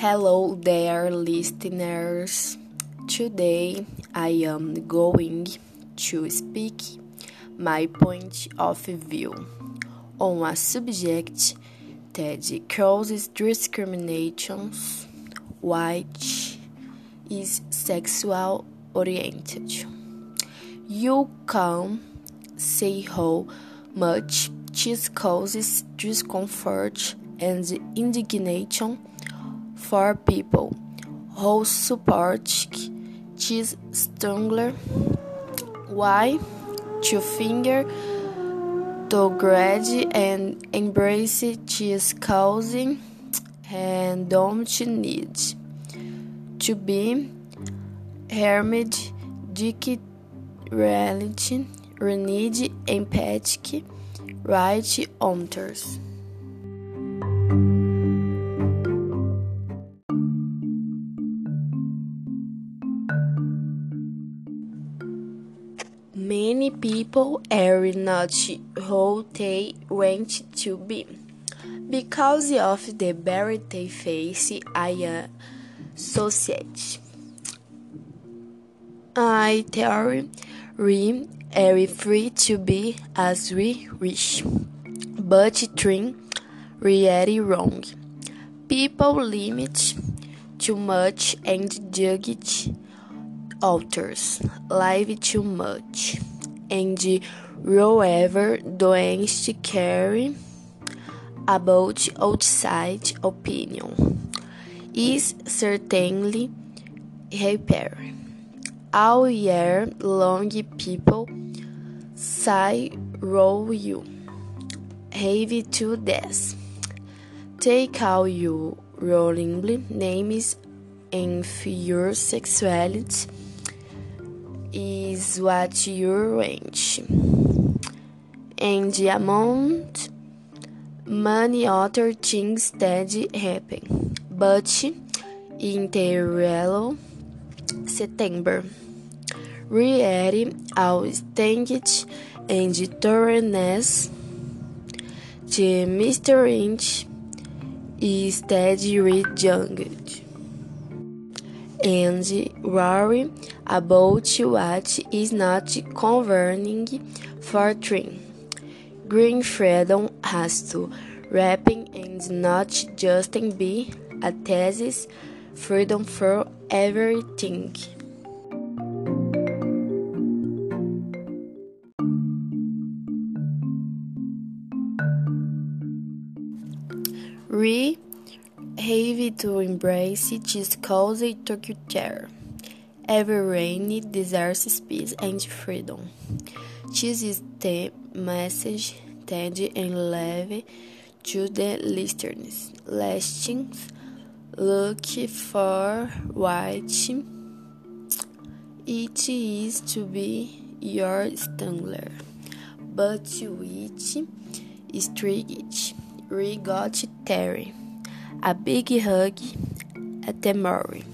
Hello there, listeners. Today I am going to speak my point of view on a subject that causes discriminations, which is sexual oriented. You can say how much this causes discomfort and indignation for people who support this strongly. Why? To finger to grade and embrace this causing and don't need to be harmed. Dick reality need empathic right owners. Many people are not who they want to be because of the barrier they face in society. I tell we are free to be as we wish, but train really wrong. People limit too much and judge authors live too much, and however don't care about outside opinion is certainly repair. All year long people say roll you heavy to death. Take all your rolling names and your sexuality is what you range. And amount. Many other things that happen. But in the real September, really our stage and torrents the Mr. Inch is steady rejunged and worry about what is not governing for train. Green freedom has to rapping and not just be a thesis, freedom for everything. We have to embrace this cause to culture. Every rain deserves peace and freedom. This is the message that I leave to the listeners. Lastings, look for white. It is to be your strangler, but it is strict. We got Terry. A big hug at the Murray.